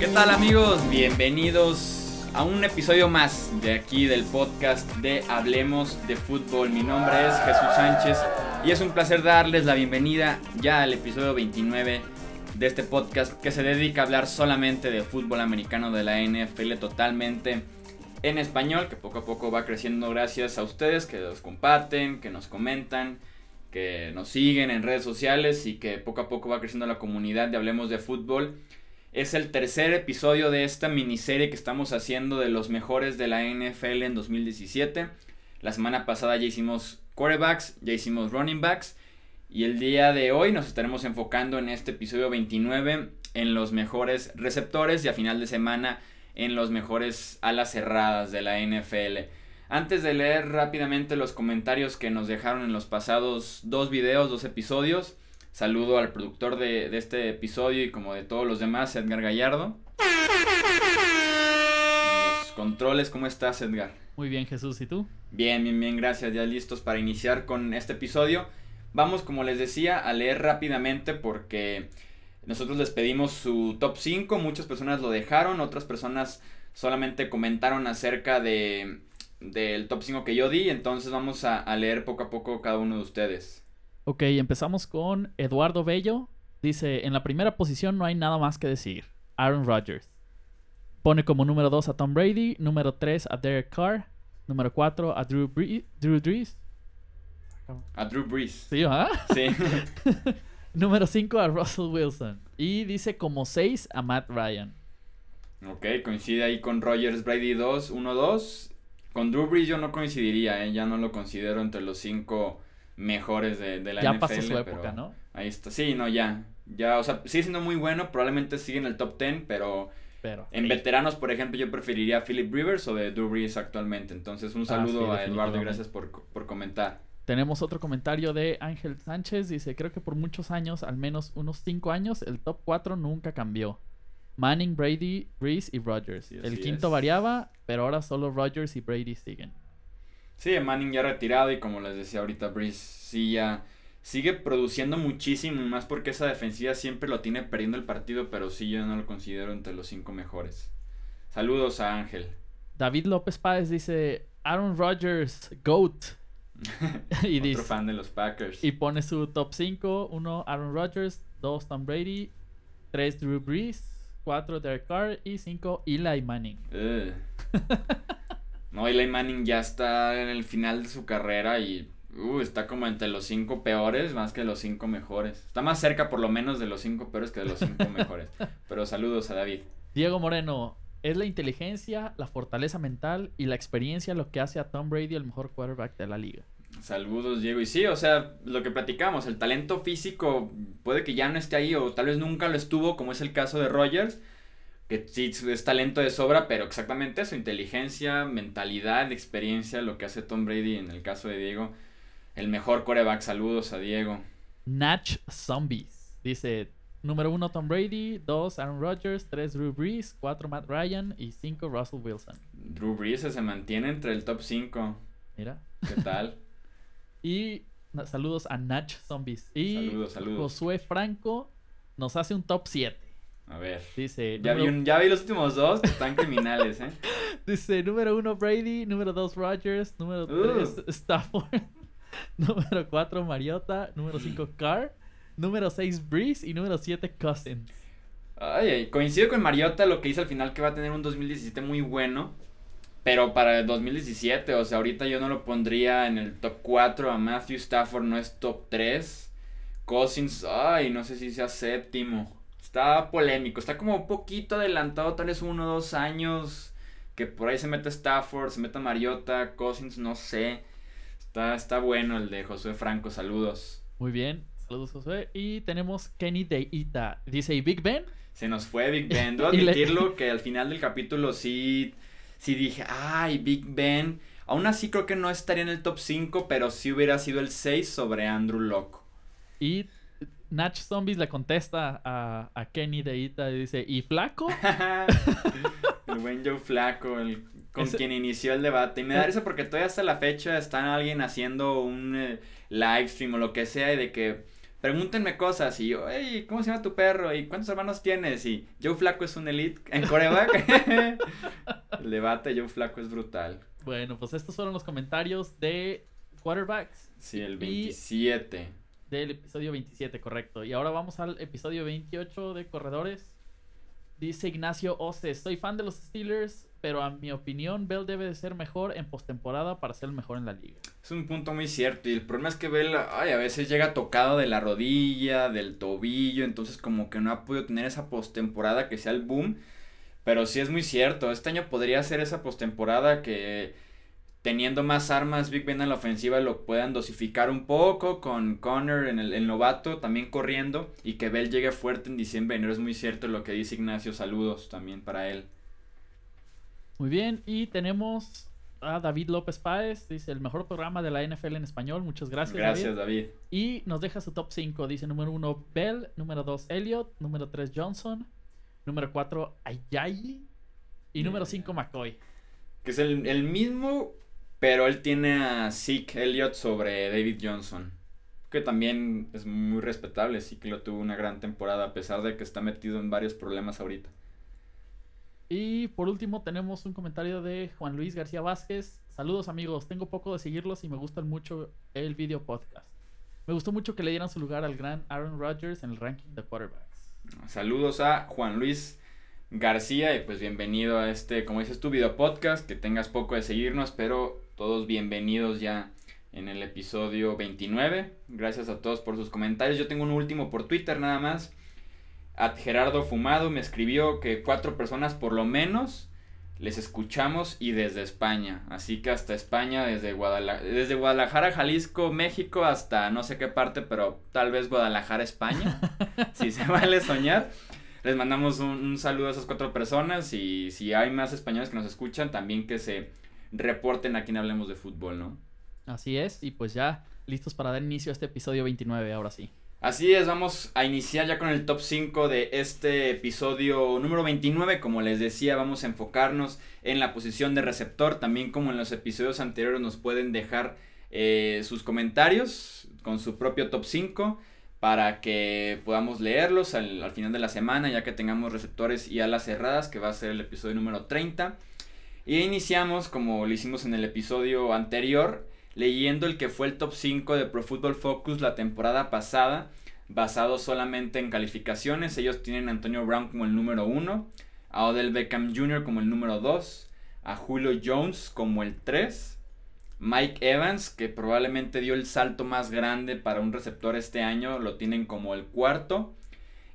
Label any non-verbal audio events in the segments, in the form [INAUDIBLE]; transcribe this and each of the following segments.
¿Qué tal amigos? Bienvenidos a un episodio más de aquí del podcast de Hablemos de Fútbol. Mi nombre es Jesús Sánchez y es un placer darles la bienvenida ya al episodio 29 de este podcast que se dedica a hablar solamente de fútbol americano de la NFL totalmente en español, que poco a poco va creciendo gracias a ustedes que nos comparten, que nos comentan, que nos siguen en redes sociales y que poco a poco va creciendo la comunidad de Hablemos de Fútbol. Es el tercer episodio de esta miniserie que estamos haciendo de los mejores de la NFL en 2017. La semana pasada ya hicimos quarterbacks, ya hicimos running backs y el día de hoy nos estaremos enfocando en este episodio 29 en los mejores receptores y a final de semana en los mejores alas cerradas de la NFL. Antes de leer rápidamente los comentarios que nos dejaron en los pasados dos videos, dos episodios, saludo al productor de, de este episodio y como de todos los demás, Edgar Gallardo. Los controles, ¿cómo estás Edgar? Muy bien Jesús, ¿y tú? Bien, bien, bien, gracias. Ya listos para iniciar con este episodio. Vamos, como les decía, a leer rápidamente porque nosotros les pedimos su top 5, muchas personas lo dejaron, otras personas solamente comentaron acerca de del top 5 que yo di, entonces vamos a, a, leer poco a poco cada uno de ustedes. Ok, empezamos con Eduardo Bello. Dice, en la primera posición no hay nada más que decir. Aaron Rodgers. Pone como número 2 a Tom Brady, número 3 a Derek Carr, número 4 a Drew, Bree Drew Brees. A Drew Brees. Sí, ¿ah? Sí. [LAUGHS] número 5 a Russell Wilson. Y dice como 6 a Matt Ryan. Ok, coincide ahí con Rogers Brady 2, 1-2. Con Drew Brees yo no coincidiría, ¿eh? ya no lo considero entre los 5 mejores de, de la ya NFL. pasó su época, ¿no? Ahí está, sí, no, ya. Ya, o sea, sigue siendo muy bueno, probablemente sigue en el top 10, pero, pero en sí. veteranos, por ejemplo, yo preferiría a Philip Rivers o de Drew Brees actualmente. Entonces, un Ah, saludo sí, a Eduardo gracias por, por comentar. Tenemos otro comentario de Ángel Sánchez. Dice, creo que por muchos años, al menos unos 5 años, el top 4 nunca cambió. Manning, Brady, Breeze y. Sí, así el quinto es. variaba, pero ahora solo Rodgers y Brady siguen. Sí, Manning ya retirado y como les decía ahorita, Breeze sí ya sigue produciendo muchísimo, más porque esa defensiva siempre lo tiene perdiendo el partido, pero sí yo no lo considero entre los cinco mejores. Saludos a Ángel. David López Páez dice, Aaron Rodgers, GOAT. [LAUGHS] y, Otro dice, fan de los Packers. y pone su top 5. 1 Aaron Rodgers, 2 Tom Brady, 3 Drew Brees, 4 Derek Carr y 5 Eli Manning. No, Eli Manning ya está en el final de su carrera y uh, está como entre los cinco peores más que los cinco mejores. Está más cerca por lo menos de los cinco peores que de los cinco [LAUGHS] mejores. Pero saludos a David. Diego Moreno, es la inteligencia, la fortaleza mental y la experiencia lo que hace a Tom Brady el mejor quarterback de la liga. Saludos, Diego. Y sí, o sea, lo que platicamos, el talento físico puede que ya no esté ahí o tal vez nunca lo estuvo, como es el caso de Rogers, que sí es talento de sobra, pero exactamente eso, inteligencia, mentalidad, experiencia, lo que hace Tom Brady en el caso de Diego, el mejor coreback. Saludos a Diego. Natch Zombies. Dice, número 1 Tom Brady, 2 Aaron Rodgers, 3 Drew Brees, 4 Matt Ryan y 5 Russell Wilson. Drew Brees se mantiene entre el top 5. Mira. ¿Qué tal? [LAUGHS] Y saludos a Natch Zombies. Y Saludos, saludos. Josué Franco nos hace un top 7. A ver. Dice, Ya vi, número, un- ya vi los últimos dos que están criminales, ¿eh? [LAUGHS] dice número 1 Brady, número 2 Rodgers, número Uh. 3 Stafford, [LAUGHS] número 4 Mariota, número 5 Carr, número 6 Breeze y número 7 Cousins. Ay, ay, coincido con Mariota lo que dice al final que va a tener un 2017 muy bueno. Pero para el 2017, o sea, ahorita yo no lo pondría en el top 4. A Matthew Stafford no es top 3. Cousins, ay, no sé si sea séptimo. Está polémico, está como un poquito adelantado, tal vez uno o dos años. Que por ahí se mete Stafford, se mete Mariota, Cousins, no sé. Está, está bueno el de Josué Franco, saludos. Muy bien, saludos Josué. Y tenemos Kenny de Ita. Dice, ¿y Big Ben? Se nos fue Big Ben. [LAUGHS] Debo admitirlo que al final del capítulo sí, sí dije, ay, Big Ben. Aún así creo que no estaría en el top 5, pero sí hubiera sido el 6 sobre Andrew Locke. Y Natch Zombies le contesta a, a Kenny de Ita y dice, ¿y Flaco? [LAUGHS] el buen Joe Flaco, el, con Ese- quien inició el debate. Y me da risa porque todavía hasta la fecha está alguien haciendo un eh, live stream o lo que sea y de que pregúntenme cosas y yo, hey, ¿cómo se llama tu perro? ¿Y cuántos hermanos tienes? Y Joe Flaco es un elite en coreback. [LAUGHS] el debate Joe Flaco es brutal. Bueno, pues estos fueron los comentarios de quarterbacks. Sí, el 27. Del episodio 27, correcto. Y ahora vamos al episodio 28 de corredores. Dice Ignacio Oce, soy fan de los Steelers, pero a mi opinión Bell debe de ser mejor en postemporada para ser el mejor en la liga. Es un punto muy cierto y el problema es que Bell ay, a veces llega tocado de la rodilla, del tobillo, entonces como que no ha podido tener esa postemporada que sea el boom. Pero sí es muy cierto, este año podría ser esa postemporada que teniendo más armas Big Ben en la ofensiva lo puedan dosificar un poco con Connor en el, novato también corriendo y que Bell llegue fuerte en diciembre. No es muy cierto lo que dice Ignacio, saludos también para él. Muy bien, y tenemos a David López Páez, dice el mejor programa de la NFL en español. Muchas gracias. Gracias, David. Y nos deja su top 5. Dice número 1 Bell, número 2 Elliot, número 3 Johnson, número 4 Ayayi y número 5 McCoy. Que es el, el, mismo, pero él tiene a Zeke Elliott sobre David Johnson. Que también es muy respetable. Sí que lo tuvo una gran temporada, a pesar de que está metido en varios problemas ahorita. Y por último tenemos un comentario de Juan Luis García Vázquez. Saludos amigos, tengo poco de seguirlos y me gustan mucho el video podcast. Me gustó mucho que le dieran su lugar al gran Aaron Rodgers en el ranking de quarterbacks. Saludos a Juan Luis García y pues bienvenido a este, como dices tu video podcast, que tengas poco de seguirnos, pero todos bienvenidos ya en el episodio 29. Gracias a todos por sus comentarios. Yo tengo un último por Twitter nada más. At Gerardo Fumado me escribió que cuatro personas por lo menos les escuchamos y desde España. Así que hasta España, desde, Guadalajara, desde Guadalajara, Jalisco, México, hasta no sé qué parte, pero tal vez Guadalajara, España. [LAUGHS] si se vale soñar. Les mandamos un, saludo a esas cuatro personas y si hay más españoles que nos escuchan, también que se reporten aquí en Hablemos de Fútbol, ¿no? Así es, y pues ya listos para dar inicio a este episodio 29, ahora sí. Así es, vamos a iniciar ya con el top 5 de este episodio número 29. Como les decía, vamos a enfocarnos en la posición de receptor. También como en los episodios anteriores nos pueden dejar eh, sus comentarios con su propio top 5 para que podamos leerlos al, al, final de la semana ya que tengamos receptores y alas cerradas que va a ser el episodio número 30. Y iniciamos como lo hicimos en el episodio anterior leyendo el que fue el top 5 de Pro Football Focus la temporada pasada, basado solamente en calificaciones. Ellos tienen a Antonio Brown como el número 1, a Odell Beckham Jr. como el número 2, a Julio Jones como el 3, Mike Evans, que probablemente dio el salto más grande para un receptor este año, lo tienen como el cuarto,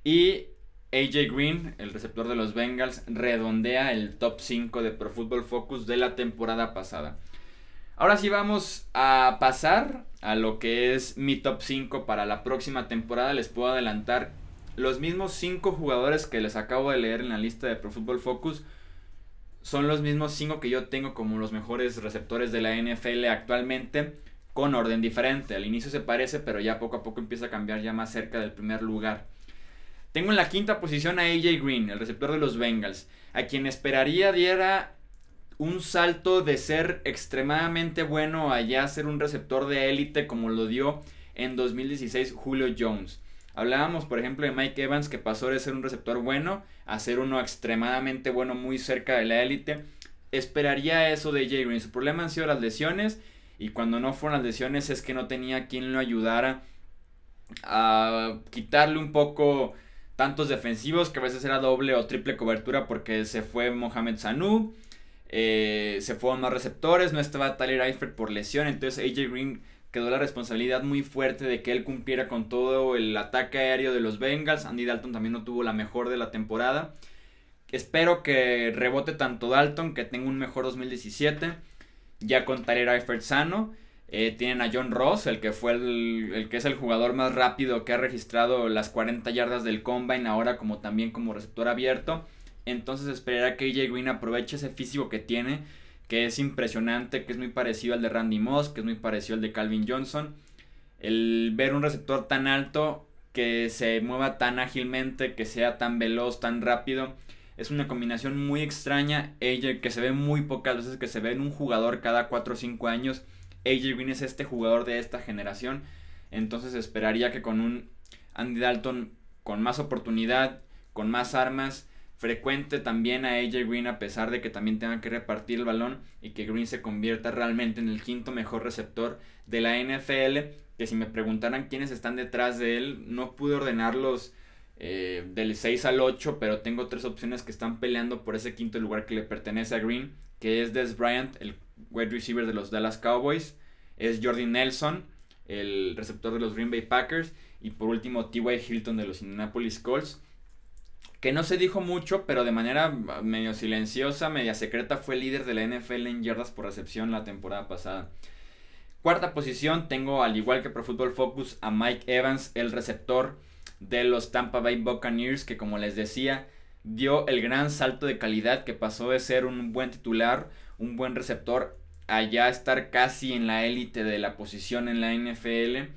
y AJ Green, el receptor de los Bengals, redondea el top 5 de Pro Football Focus de la temporada pasada. Ahora sí vamos a pasar a lo que es mi top 5 para la próxima temporada. Les puedo adelantar los mismos 5 jugadores que les acabo de leer en la lista de Pro Football Focus. Son los mismos 5 que yo tengo como los mejores receptores de la NFL actualmente, con orden diferente. Al inicio se parece, pero ya poco a poco empieza a cambiar ya más cerca del primer lugar. Tengo en la quinta posición a AJ Green, el receptor de los Bengals, a quien esperaría diera un salto de ser extremadamente bueno a ya ser un receptor de élite como lo dio en 2016 Julio Jones. Hablábamos, por ejemplo, de Mike Evans que pasó de ser un receptor bueno a ser uno extremadamente bueno muy cerca de la élite. Esperaría eso de Jay Green. Su problema han sido las lesiones y cuando no fueron las lesiones es que no tenía quien lo ayudara a quitarle un poco tantos defensivos que a veces era doble o triple cobertura porque se fue Mohamed Sanu eh, se fueron más receptores, no estaba Tyler Eifert por lesión, entonces AJ Green quedó la responsabilidad muy fuerte de que él cumpliera con todo el ataque aéreo de los Bengals. Andy Dalton también no tuvo la mejor de la temporada. Espero que rebote tanto Dalton, que tenga un mejor 2017. Ya con Tyler Eifert sano. Eh, tienen a John Ross, el que fue el, el, que es el jugador más rápido que ha registrado las 40 yardas del combine, ahora como también como receptor abierto. Entonces esperaría que AJ Green aproveche ese físico que tiene, que es impresionante, que es muy parecido al de Randy Moss, que es muy parecido al de Calvin Johnson. El ver un receptor tan alto, que se mueva tan ágilmente, que sea tan veloz, tan rápido, es una combinación muy extraña. AJ, que se ve muy pocas veces, que se ve en un jugador cada 4 o 5 años. AJ Green es este jugador de esta generación. Entonces esperaría que con un Andy Dalton con más oportunidad, con más armas, frecuente también a AJ Green a pesar de que también tenga que repartir el balón y que Green se convierta realmente en el quinto mejor receptor de la NFL, que si me preguntaran quiénes están detrás de él, no pude ordenarlos eh, del 6 al 8, pero tengo tres opciones que están peleando por ese quinto lugar que le pertenece a Green, que es Des Bryant, el wide receiver de los Dallas Cowboys, es Jordi Nelson, el receptor de los Green Bay Packers, y por último T.Y. Hilton de los Indianapolis Colts que no se dijo mucho, pero de manera medio silenciosa, media secreta, fue líder de la NFL en yardas por recepción la temporada pasada. Cuarta posición, tengo al igual que Pro Football Focus a Mike Evans, el receptor de los Tampa Bay Buccaneers, que como les decía, dio el gran salto de calidad que pasó de ser un buen titular, un buen receptor, a ya estar casi en la élite de la posición en la NFL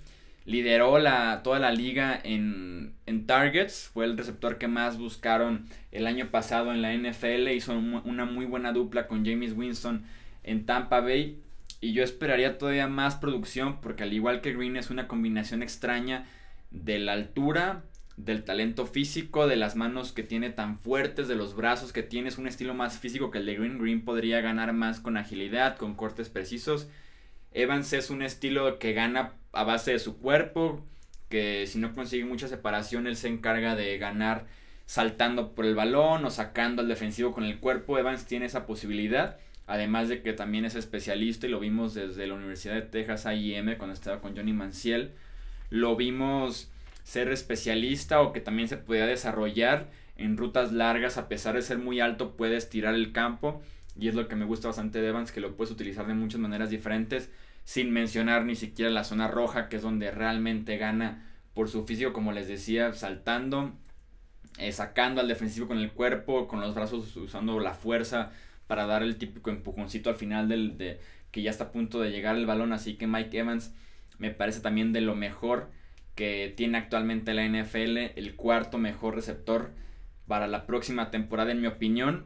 lideró la, toda la liga en, targets, fue el receptor que más buscaron el año pasado en la NFL, hizo una muy buena dupla con James Winston en Tampa Bay y yo esperaría todavía más producción porque al igual que Green es una combinación extraña de la altura, del talento físico, de las manos que tiene tan fuertes, de los brazos que tiene, es un estilo más físico que el de Green. Green podría ganar más con agilidad, con cortes precisos. Evans es un estilo que gana a base de su cuerpo, que si no consigue mucha separación, él se encarga de ganar saltando por el balón o sacando al defensivo con el cuerpo. Evans tiene esa posibilidad, además de que también es especialista y lo vimos desde la Universidad de Texas A&M cuando estaba con Johnny Manciel. Lo vimos ser especialista o que también se podía desarrollar en rutas largas, a pesar de ser muy alto, puede estirar el campo. Y es lo que me gusta bastante de Evans, que lo puedes utilizar de muchas maneras diferentes sin mencionar ni siquiera la zona roja, que es donde realmente gana por su físico, como les decía, saltando, eh, sacando al defensivo con el cuerpo, con los brazos usando la fuerza para dar el típico empujoncito al final del de que ya está a punto de llegar el balón, así que Mike Evans me parece también de lo mejor que tiene actualmente la NFL, el cuarto mejor receptor para la próxima temporada en mi opinión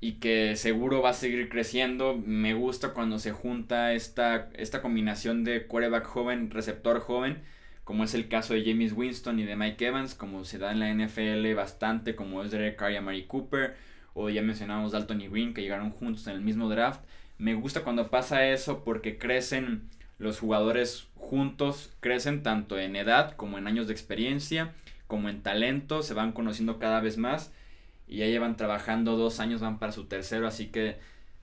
y que seguro va a seguir creciendo. Me gusta cuando se junta esta, esta combinación de quarterback joven, receptor joven, como es el caso de James Winston y de Mike Evans, como se da en la NFL bastante, como es Derek Carr y Cooper, o ya mencionamos Dalton y Green, que llegaron juntos en el mismo draft. Me gusta cuando pasa eso porque crecen los jugadores juntos, crecen tanto en edad como en años de experiencia, como en talento, se van conociendo cada vez más y ya llevan trabajando dos años, van para su tercero, así que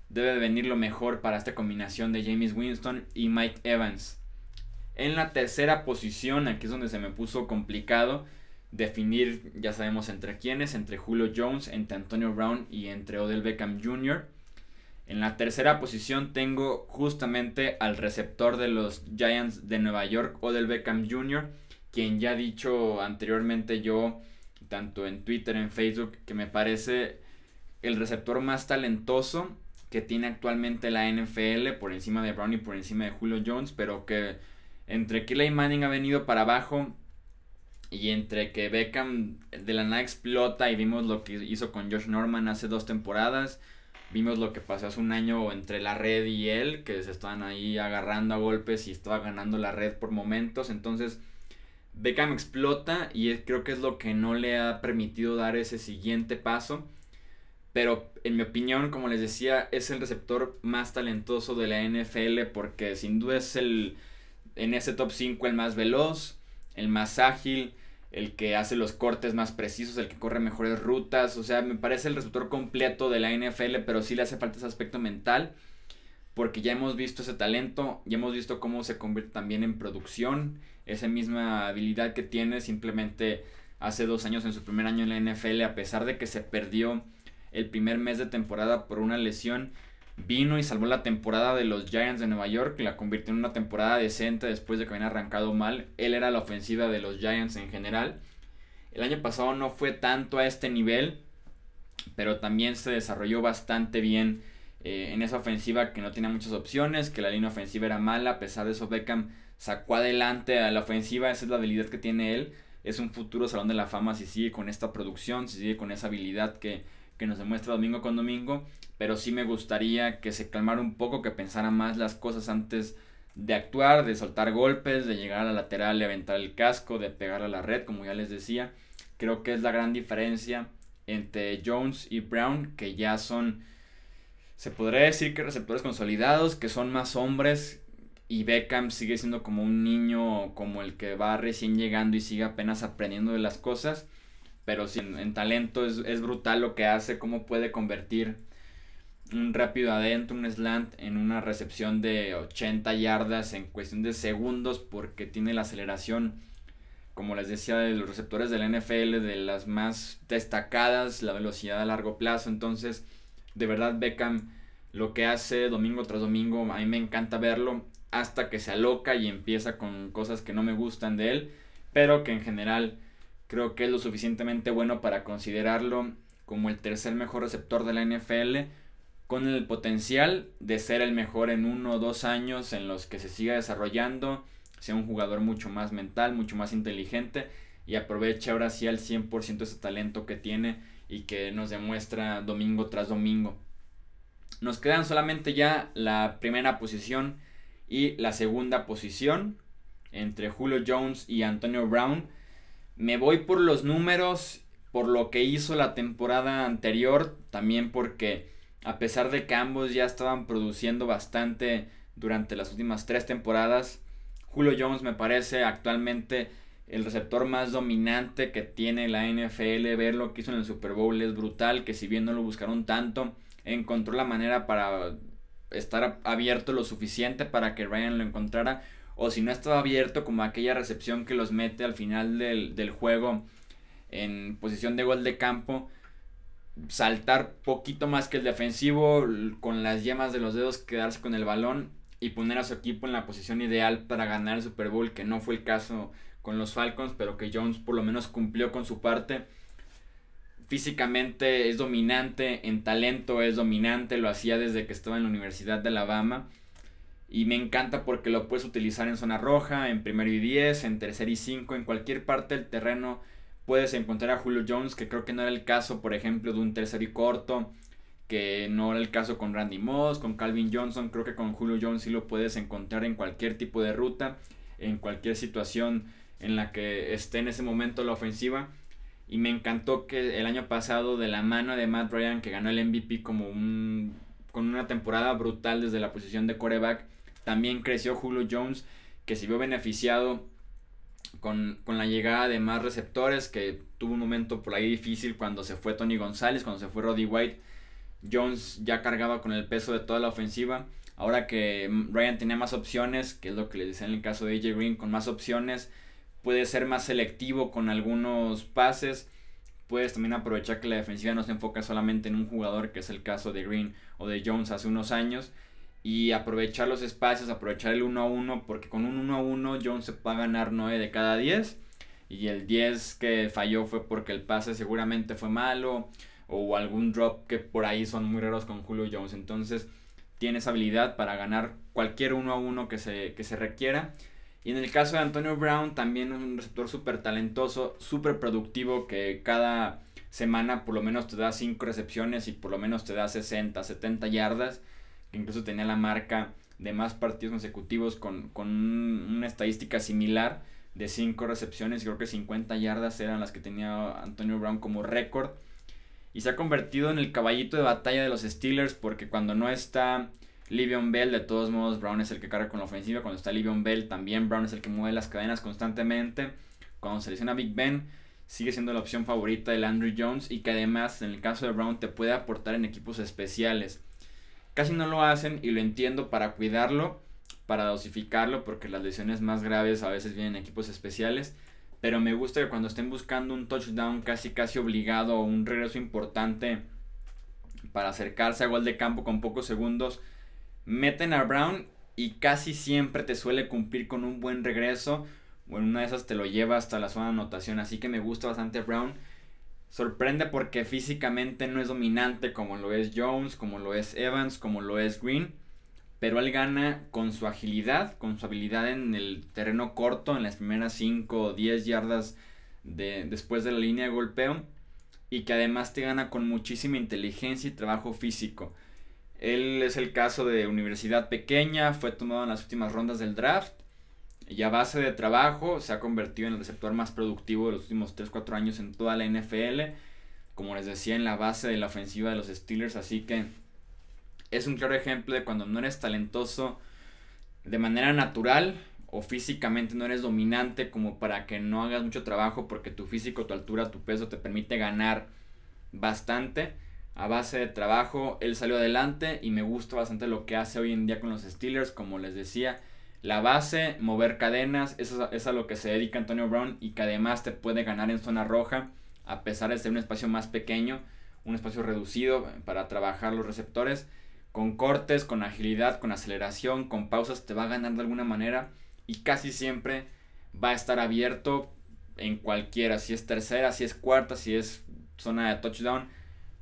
debe de venir lo mejor para esta combinación de James Winston y Mike Evans. En la tercera posición, aquí es donde se me puso complicado definir, ya sabemos entre quiénes, entre Julio Jones, entre Antonio Brown y entre Odell Beckham Jr. En la tercera posición tengo justamente al receptor de los Giants de Nueva York, Odell Beckham Jr., quien ya dicho anteriormente yo tanto en Twitter, en Facebook, que me parece el receptor más talentoso que tiene actualmente la NFL por encima de Brown y por encima de Julio Jones, pero que entre Kelly Manning ha venido para abajo y entre que Beckham de la nada explota y vimos lo que hizo con Josh Norman hace dos temporadas, vimos lo que pasó hace un año entre la red y él, que se estaban ahí agarrando a golpes y estaba ganando la red por momentos, entonces Beckham explota y creo que es lo que no le ha permitido dar ese siguiente paso. Pero en mi opinión, como les decía, es el receptor más talentoso de la NFL porque sin duda es el en ese top 5 el más veloz, el más ágil, el que hace los cortes más precisos, el que corre mejores rutas. O sea, me parece el receptor completo de la NFL, pero sí le hace falta ese aspecto mental porque ya hemos visto ese talento, ya hemos visto cómo se convierte también en producción, esa misma habilidad que tiene simplemente hace dos años en su primer año en la NFL, a pesar de que se perdió el primer mes de temporada por una lesión, vino y salvó la temporada de los Giants de Nueva York, la convirtió en una temporada decente después de que habían arrancado mal, él era la ofensiva de los Giants en general, el año pasado no fue tanto a este nivel, pero también se desarrolló bastante bien eh, en esa ofensiva que no tenía muchas opciones, que la línea ofensiva era mala, a pesar de eso Beckham sacó adelante a la ofensiva, esa es la habilidad que tiene él, es un futuro salón de la fama si sigue con esta producción, si sigue con esa habilidad que, que nos demuestra domingo con domingo, pero sí me gustaría que se calmara un poco, que pensara más las cosas antes de actuar, de soltar golpes, de llegar a la lateral, de aventar el casco, de pegar a la red, como ya les decía. Creo que es la gran diferencia entre Jones y Brown, que ya son, se podría decir que receptores consolidados, que son más hombres, y Beckham sigue siendo como un niño, como el que va recién llegando y sigue apenas aprendiendo de las cosas, pero sin, en talento es, es brutal lo que hace, cómo puede convertir un rápido adentro, un slant en una recepción de 80 yardas en cuestión de segundos porque tiene la aceleración, como les decía, de los receptores del NFL, de las más destacadas, la velocidad a largo plazo. Entonces, de verdad, Beckham lo que hace domingo tras domingo, a mí me encanta verlo hasta que se aloca y empieza con cosas que no me gustan de él, pero que en general creo que es lo suficientemente bueno para considerarlo como el tercer mejor receptor de la NFL con el potencial de ser el mejor en uno o dos años en los que se siga desarrollando, sea un jugador mucho más mental, mucho más inteligente y aproveche ahora sí al 100% ese talento que tiene y que nos demuestra domingo tras domingo. Nos quedan solamente ya la primera posición y la segunda posición entre Julio Jones y Antonio Brown. Me voy por los números, por lo que hizo la temporada anterior, también porque a pesar de que ambos ya estaban produciendo bastante durante las últimas tres temporadas, Julio Jones me parece actualmente el receptor más dominante que tiene la NFL. Ver lo que hizo en el Super Bowl es brutal, que si bien no lo buscaron tanto, encontró la manera para estar abierto lo suficiente para que Ryan lo encontrara. O si no estaba abierto, como aquella recepción que los mete al final del, del juego en posición de gol de campo saltar poquito más que el defensivo, con las yemas de los dedos quedarse con el balón y poner a su equipo en la posición ideal para ganar el Super Bowl, que no fue el caso con los Falcons, pero que Jones por lo menos cumplió con su parte. Físicamente es dominante, en talento es dominante, lo hacía desde que estaba en la Universidad de Alabama. Y me encanta porque lo puedes utilizar en zona roja, en primero y 10, en tercer y 5, en cualquier parte del terreno puedes encontrar a Julio Jones, que creo que no era el caso, por ejemplo, de un tercer y corto, que no era el caso con Randy Moss, con Calvin Johnson, creo que con Julio Jones sí lo puedes encontrar en cualquier tipo de ruta, en cualquier situación en la que esté en ese momento la ofensiva. Y me encantó que el año pasado, de la mano de Matt Ryan, que ganó el MVP como un, con una temporada brutal desde la posición de coreback, también creció Julio Jones, que se vio beneficiado con, la llegada de más receptores, que tuvo un momento por ahí difícil cuando se fue Tony González, cuando se fue Roddy White. Jones ya cargaba con el peso de toda la ofensiva. Ahora que Ryan tenía más opciones, que es lo que le decía en el caso de AJ Green, con más opciones, puede ser más selectivo con algunos pases. Puedes también aprovechar que la defensiva no se enfoca solamente en un jugador, que es el caso de Green o de Jones hace unos años y aprovechar los espacios, aprovechar el 1 a 1, porque con un 1 a 1 Jones se va a ganar 9 de cada 10 y el 10 que falló fue porque el pase seguramente fue malo o algún drop que por ahí son muy raros con Julio Jones. Entonces tienes habilidad para ganar cualquier 1 a 1 que se, que se requiera. Y en el caso de Antonio Brown, también un receptor súper talentoso, súper productivo, que cada semana por lo menos te da 5 recepciones y por lo menos te da 60, 70 yardas que incluso tenía la marca de más partidos consecutivos con, una estadística similar de 5 recepciones, creo que 50 yardas eran las que tenía Antonio Brown como récord. Y se ha convertido en el caballito de batalla de los Steelers porque cuando no está Livion Bell, de todos modos Brown es el que carga con la ofensiva. Cuando está Livion Bell, también Brown es el que mueve las cadenas constantemente. Cuando se lesiona Big Ben, sigue siendo la opción favorita de Andrew Jones y que además en el caso de Brown te puede aportar en equipos especiales. Casi no lo hacen y lo entiendo para cuidarlo, para dosificarlo, porque las lesiones más graves a veces vienen en equipos especiales. Pero me gusta que cuando estén buscando un touchdown casi casi obligado o un regreso importante para acercarse a gol de campo con pocos segundos, meten a Brown y casi siempre te suele cumplir con un buen regreso. O en una de esas te lo lleva hasta la zona de anotación. Así que me gusta bastante Brown. Sorprende porque físicamente no es dominante como lo es Jones, como lo es Evans, como lo es Green. Pero él gana con su agilidad, con su habilidad en el terreno corto, en las primeras 5 o 10 yardas de, después de la línea de golpeo. Y que además te gana con muchísima inteligencia y trabajo físico. Él es el caso de universidad pequeña, fue tomado en las últimas rondas del draft y a base de trabajo se ha convertido en el receptor más productivo de los últimos 3-4 años en toda la NFL. Como les decía, en la base de la ofensiva de los Steelers. Así que es un claro ejemplo de cuando no eres talentoso de manera natural o físicamente no eres dominante como para que no hagas mucho trabajo porque tu físico, tu altura, tu peso te permite ganar bastante a base de trabajo. Él salió adelante y me gusta bastante lo que hace hoy en día con los Steelers, como les decía la base, mover cadenas, eso es a lo que se dedica Antonio Brown y que además te puede ganar en zona roja, a pesar de ser un espacio más pequeño, un espacio reducido para trabajar los receptores. Con cortes, con agilidad, con aceleración, con pausas, te va a ganar de alguna manera y casi siempre va a estar abierto en cualquiera, si es tercera, si es cuarta, si es zona de touchdown.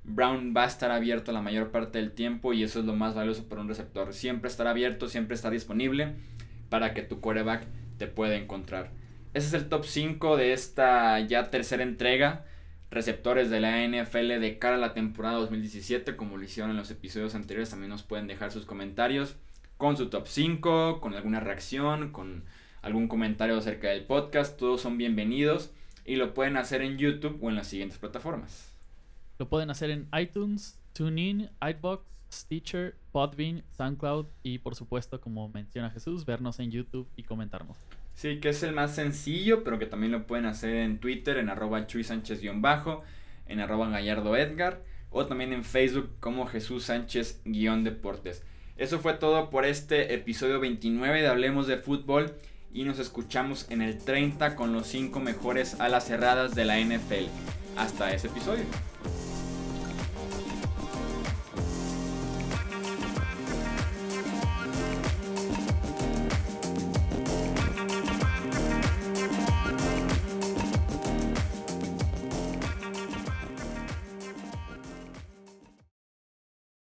Brown va a estar abierto la mayor parte del tiempo y eso es lo más valioso para un receptor. Siempre estar abierto, siempre estar disponible para que tu quarterback te pueda encontrar. Ese es el top 5 de esta ya tercera entrega. Receptores de la NFL de cara a la temporada 2017, como lo hicieron en los episodios anteriores, también nos pueden dejar sus comentarios con su top 5, con alguna reacción, con algún comentario acerca del podcast. Todos son bienvenidos y lo pueden hacer en YouTube o en las siguientes plataformas. Lo pueden hacer en iTunes, TuneIn, iBox, Stitcher, Podbean, SoundCloud y por supuesto, como menciona Jesús, vernos en YouTube y comentarnos. Sí, que es el más sencillo, pero que también lo pueden hacer en Twitter, en arroba Chuy Sánchez-bajo, en arroba Gallardo Edgar, o también en Facebook como Jesús Sánchez-deportes. Eso fue todo por este episodio 29 de Hablemos de Fútbol y nos escuchamos en el 30 con los 5 mejores alas cerradas de la NFL. Hasta ese episodio.